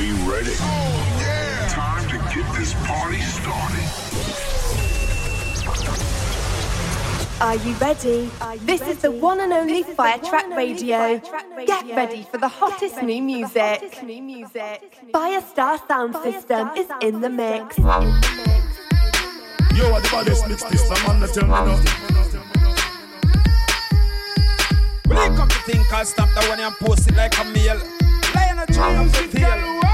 we ready? Oh, yeah. Time to get this party started. Are you ready? Are you this ready? is the one and only Firetraxxx Radio. Get ready for the hottest new music. hottest new music. Firestar Soundsystem is in the mix. Yo, what the baddest mix this? I'm on the tell me nothing. When you come to think, I'll stamp that one and post it like a meal. Lion a tree up the tail.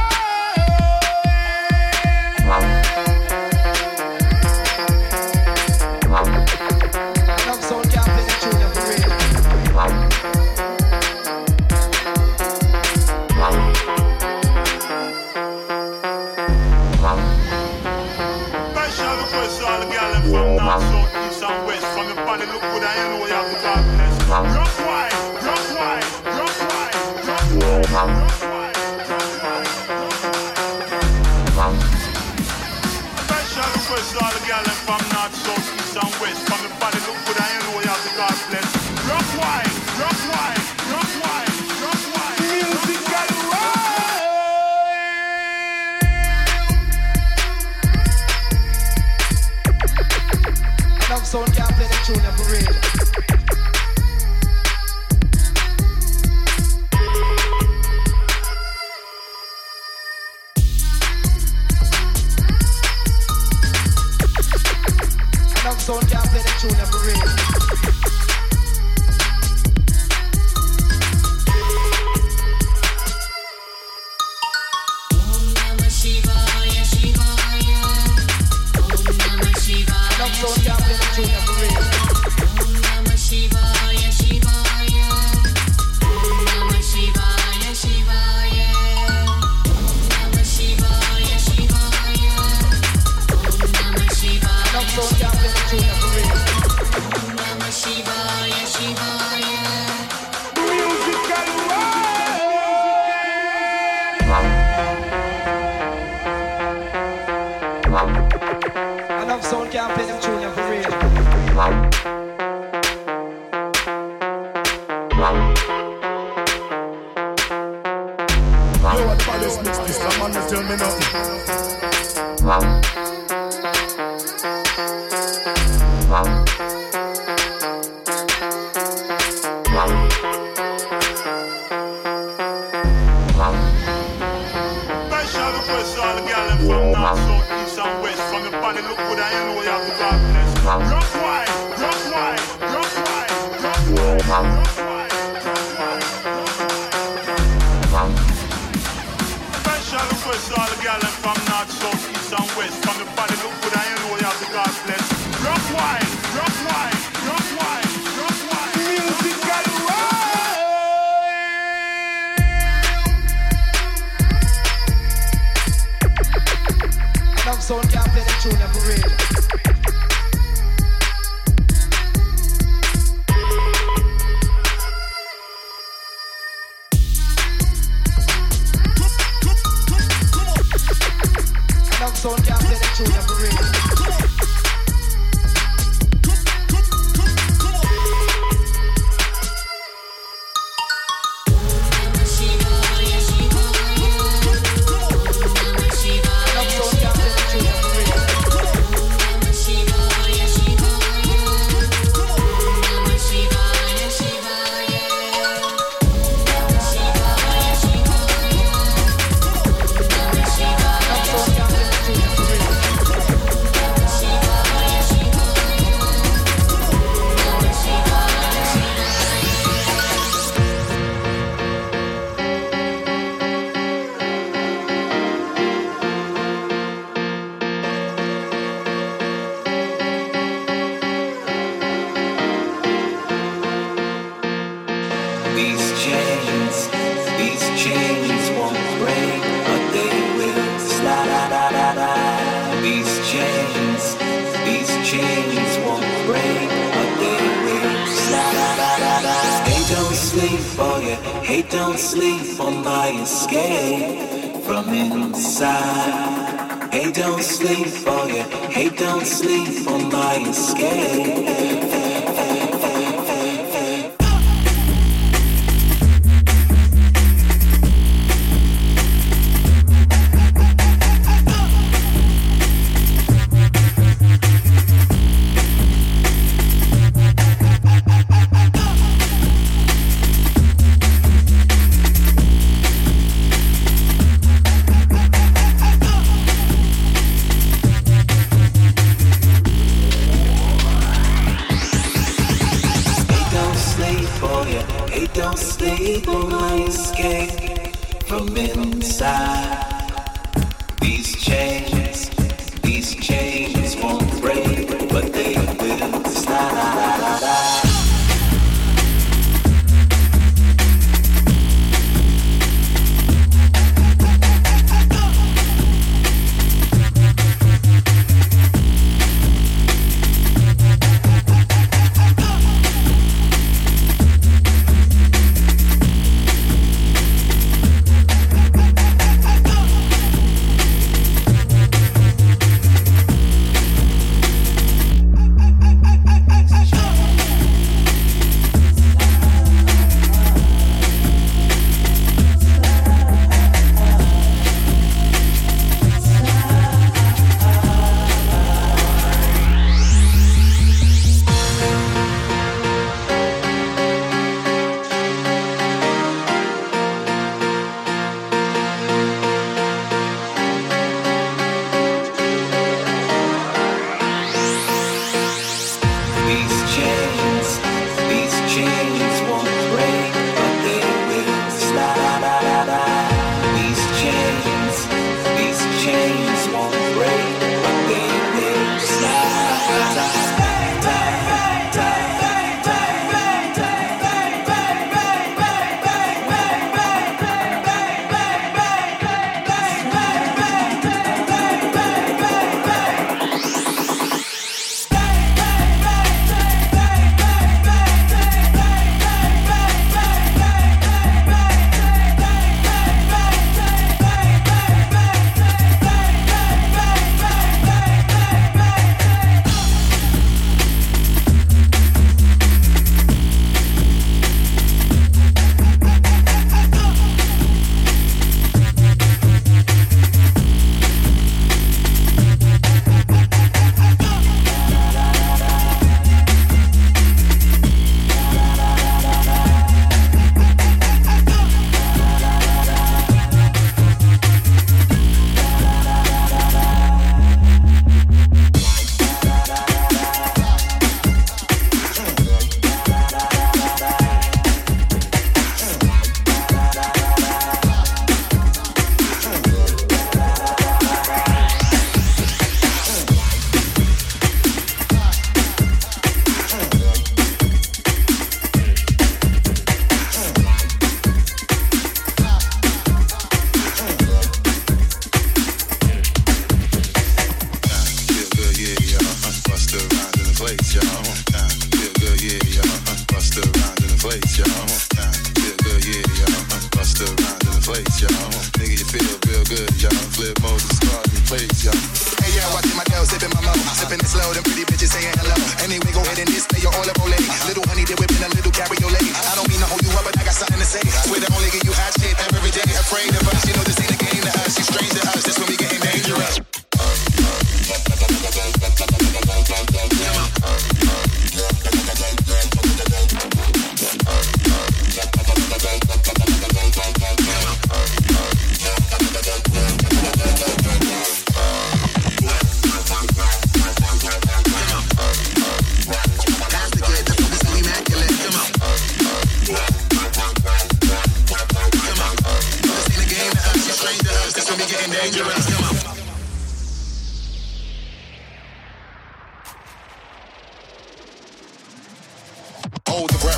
tune up parade.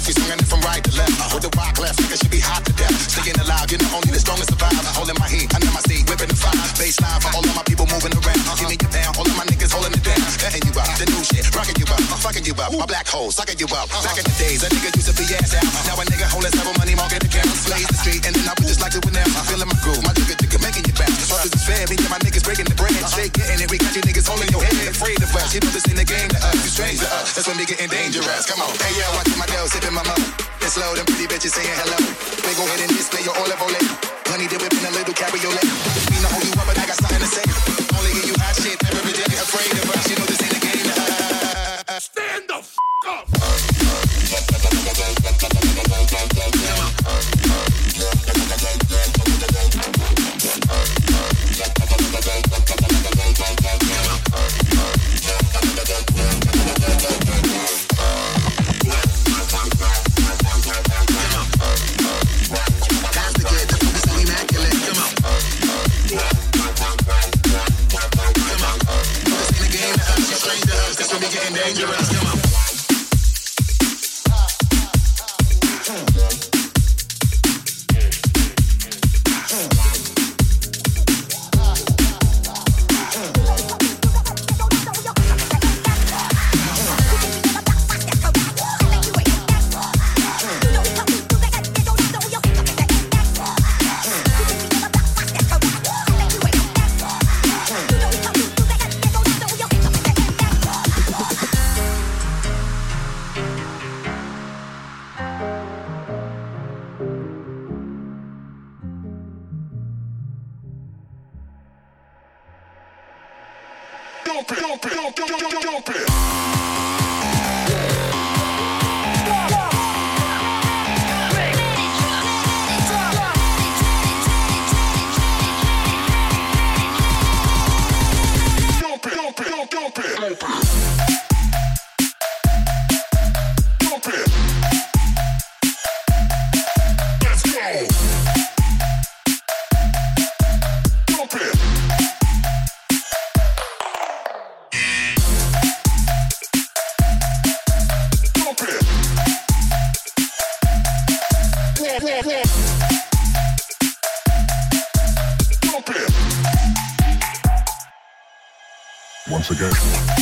She swinging it from right to left. With the rock left, nigga, she be hot to death. Staying alive, you know, only the strongest survive. Holding my heat, under my seat, whipping the fire. Baseline for all of my people moving around. Give me your pound, all of my niggas holding it down. Cutting you up, the new shit, rocking you up, fucking you up. My black hole, sucking you up. Back in the days, a nigga used to be ass out. Now a nigga holding several money market fed. Me and my niggas breaking the bread. Shake getting it. We got you niggas holding your head. Afraid of us. You know this ain't a game to us. You strange to us. That's when we getting dangerous. Come on. Hey, yeah, watching my girls sipping my mug. It's slow, Them pretty bitches saying hello. They go ahead and display your olive oil. Honey, they whipping a little cabriolet. We know who you are, but I got something to say. Only give you hot shit every day. Afraid of us. You know this ain't a game to us. Stand the f up. Open. again.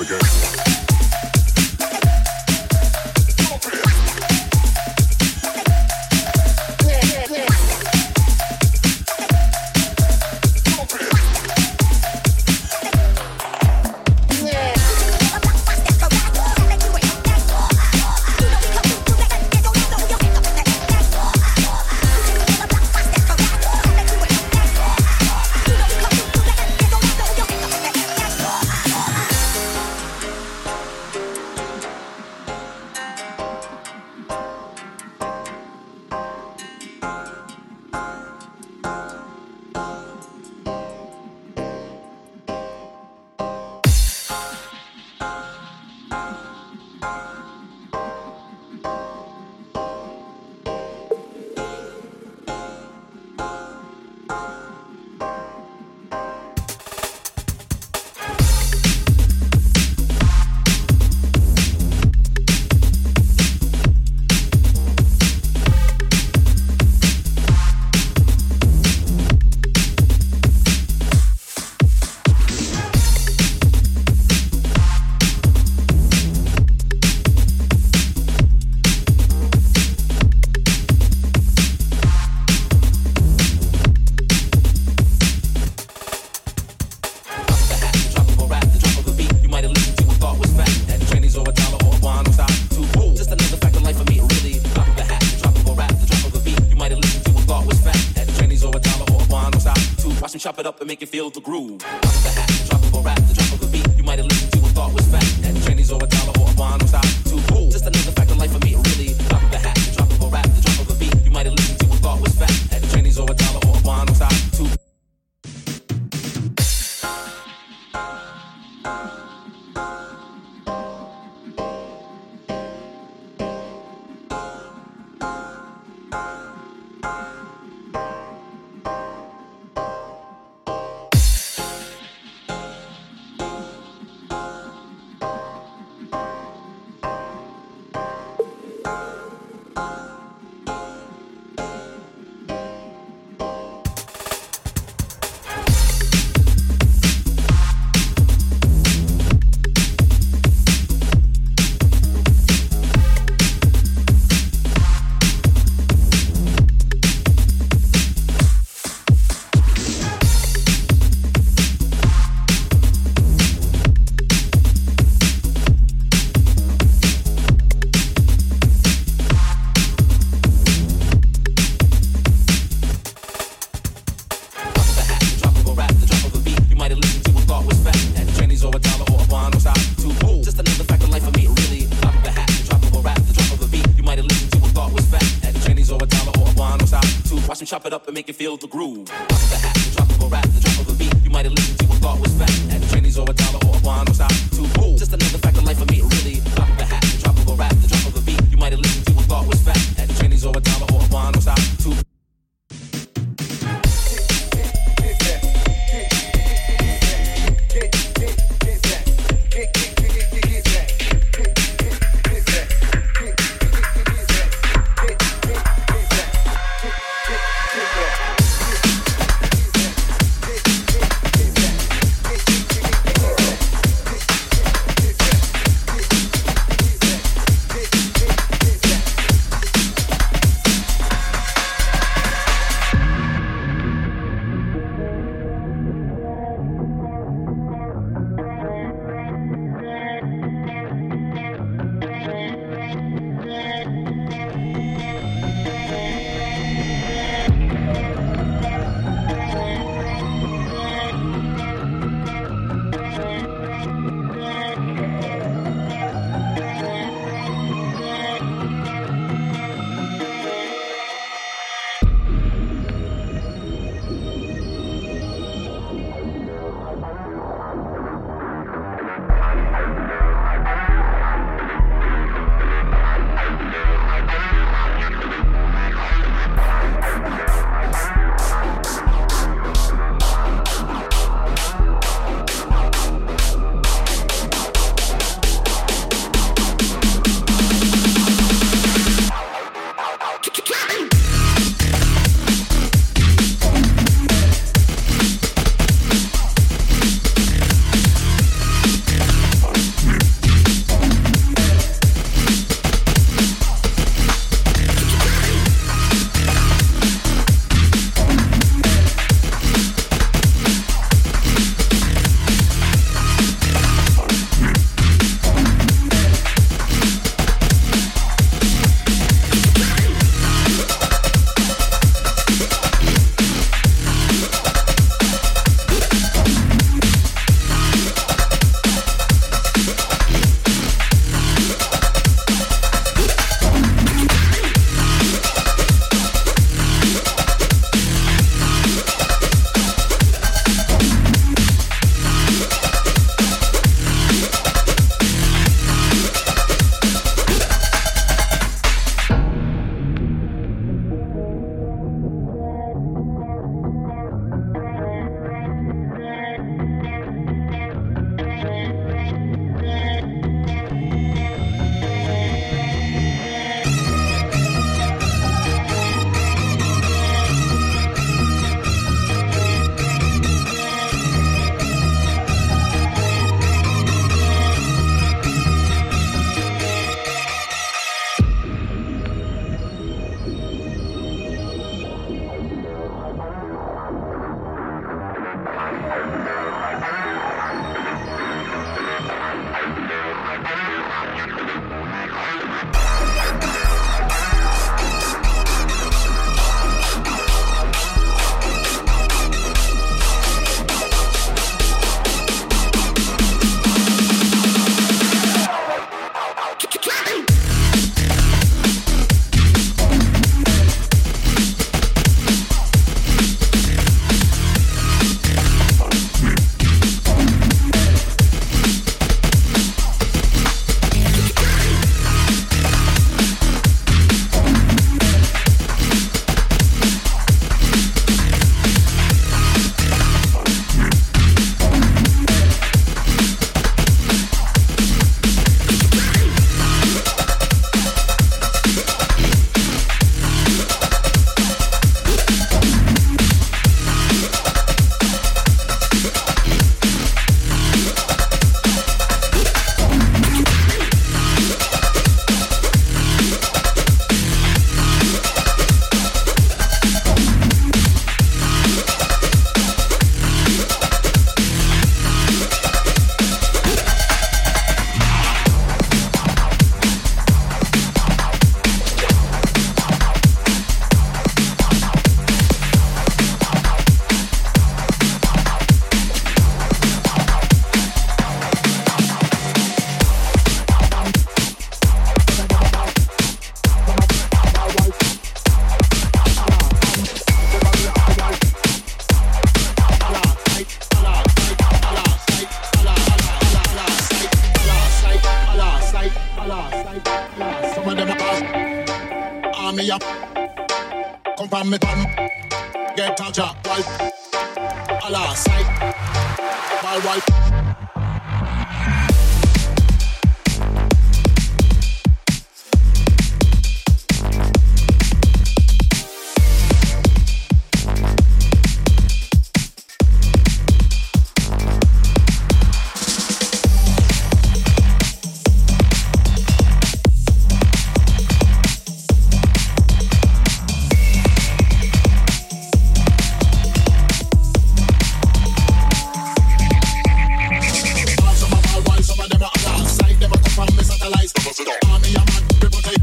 again. make you feel the groove.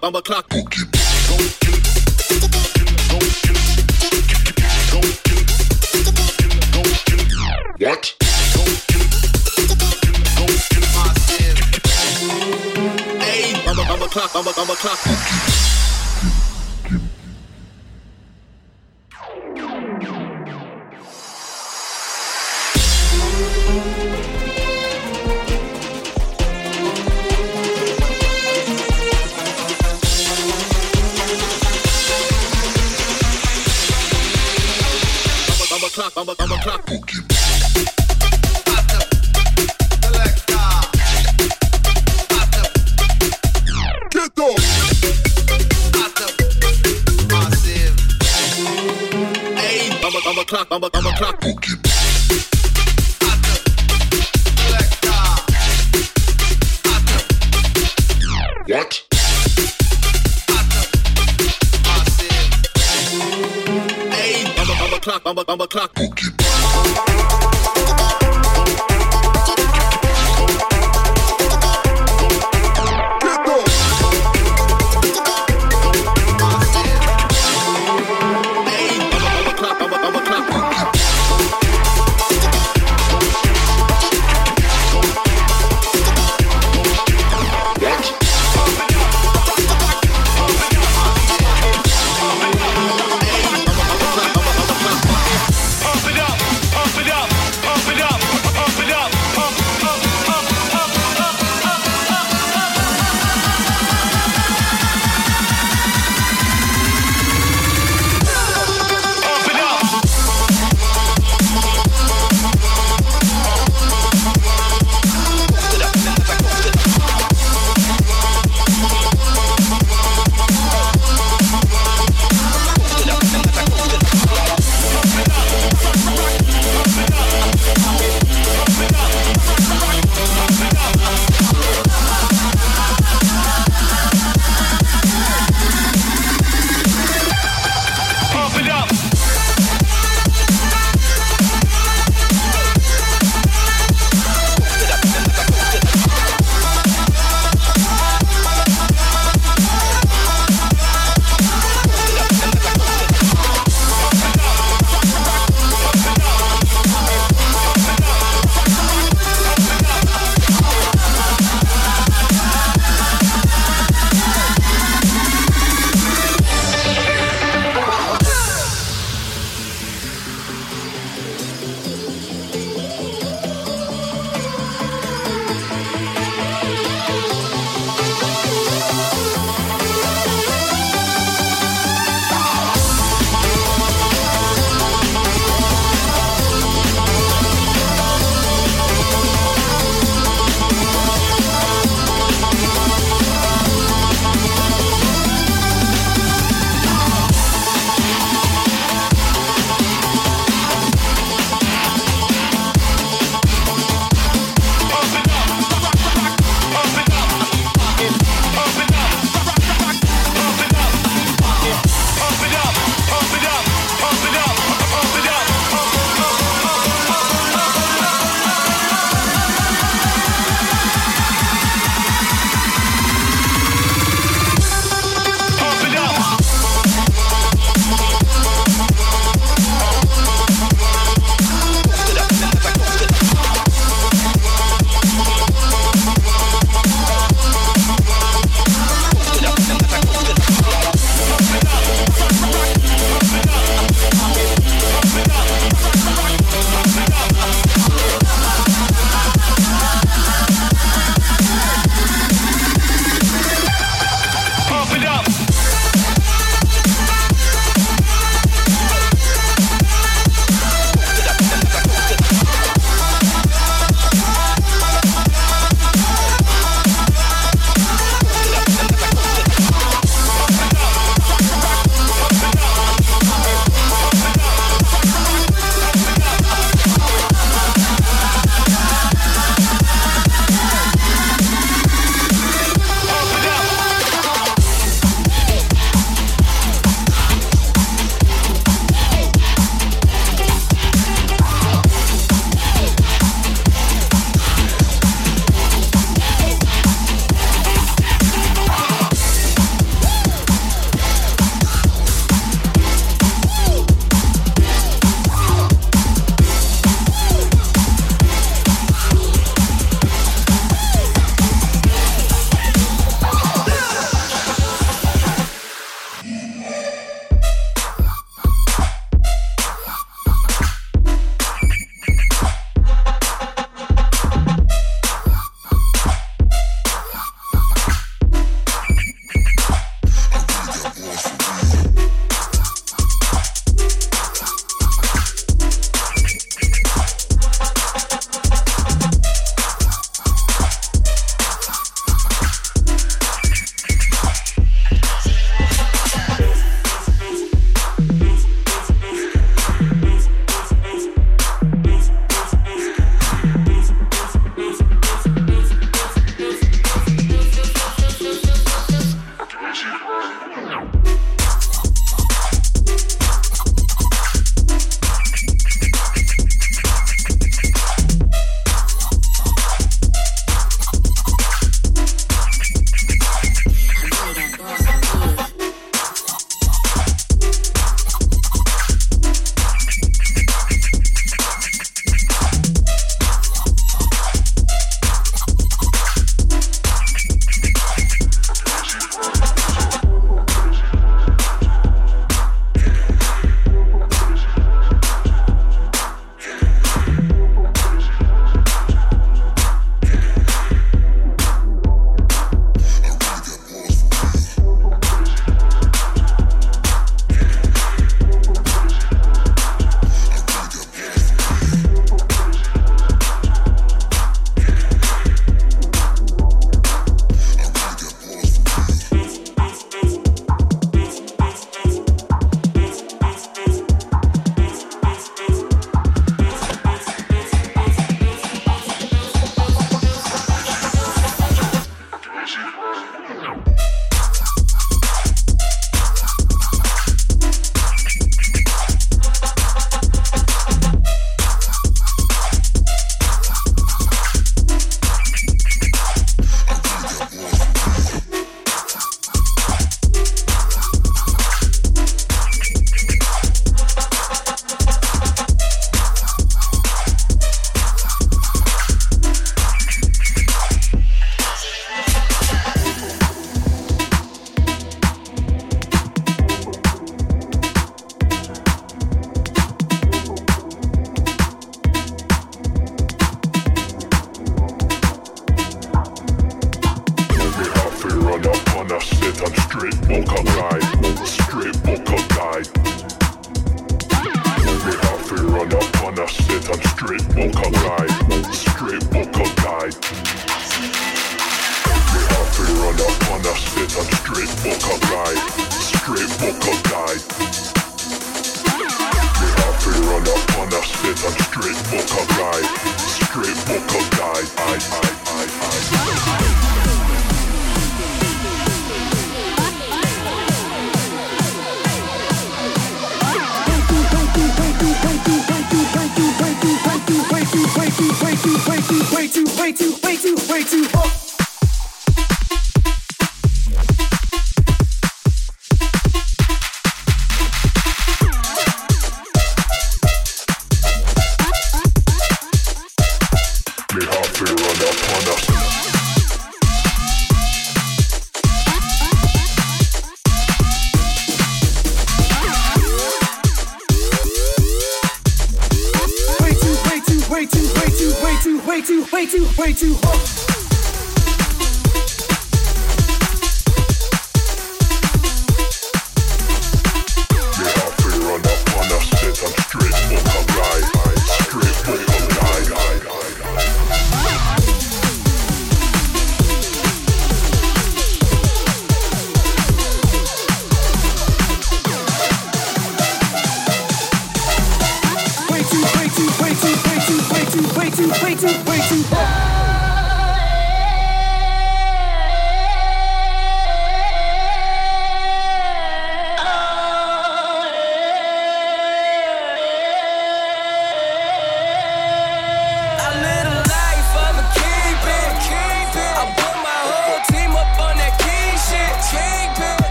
I'm a clock. What? Hey, bumper, bumper clock, bumper, bumper clock.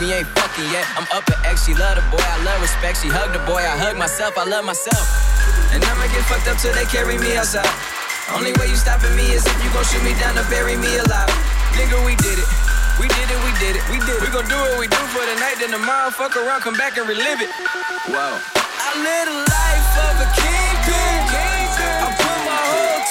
we ain't fucking yet. I'm up at X, she love the boy, I love respect. She hug the boy, I hug myself, I love myself. And I'ma get fucked up till they carry me outside. Only way you stopping me is if you gon' shoot me down or bury me alive. Nigga, we did it. We did it, we did it, we did it. We gon' do what we do for the night, then tomorrow fuck around, come back and relive it. Wow. I live the life of a kingpin. kingpin. I put my whole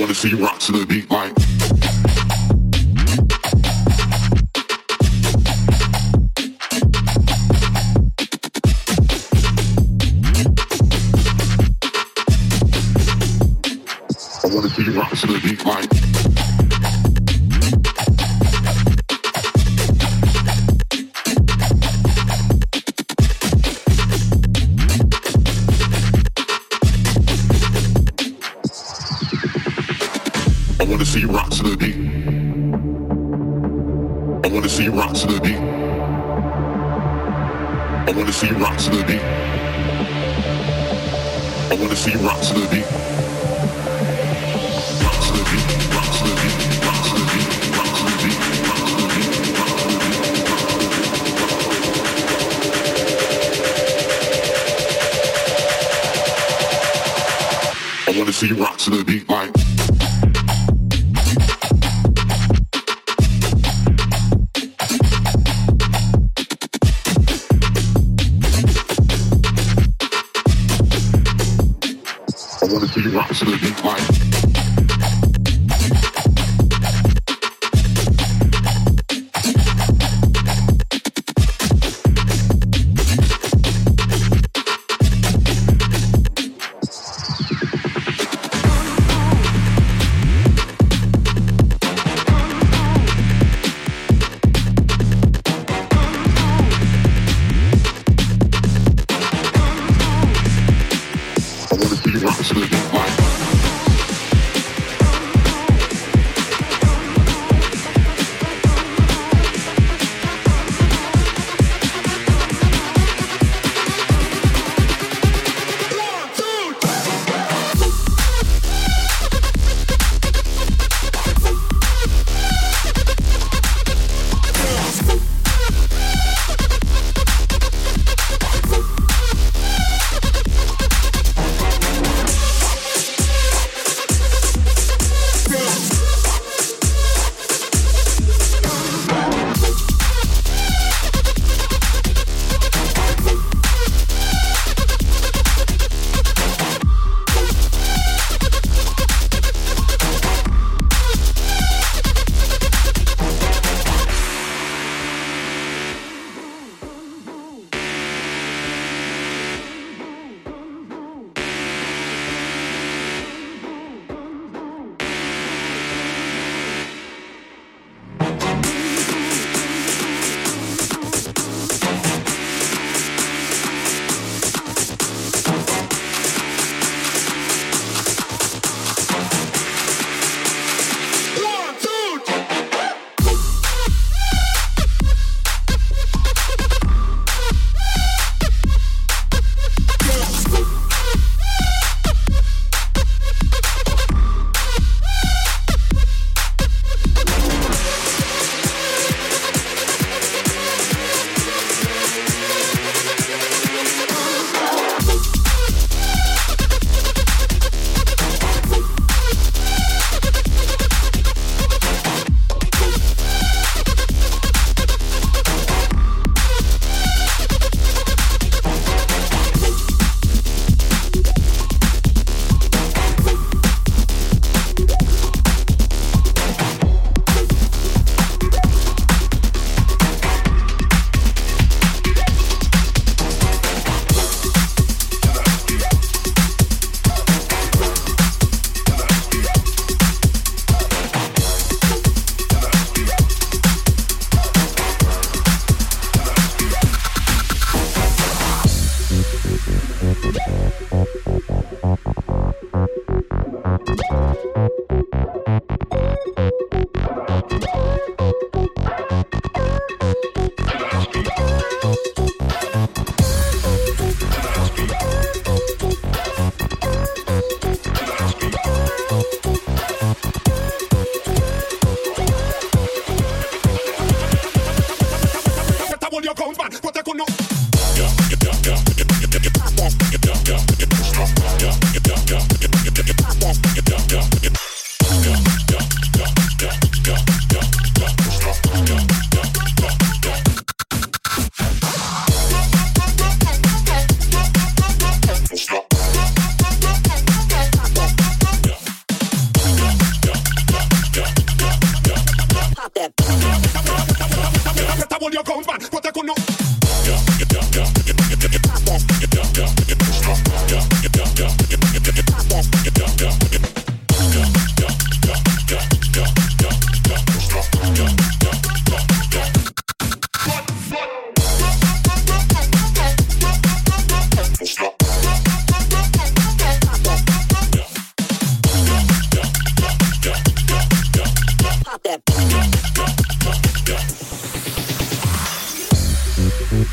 wanna see you rock to the beat like. I wanna see you rock to the beat like wanna see you rock to the. I wanna see you rock to the beat. Rock to the to the to the to the to the. I wanna see you rock to the beat like see you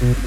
Mm-hmm.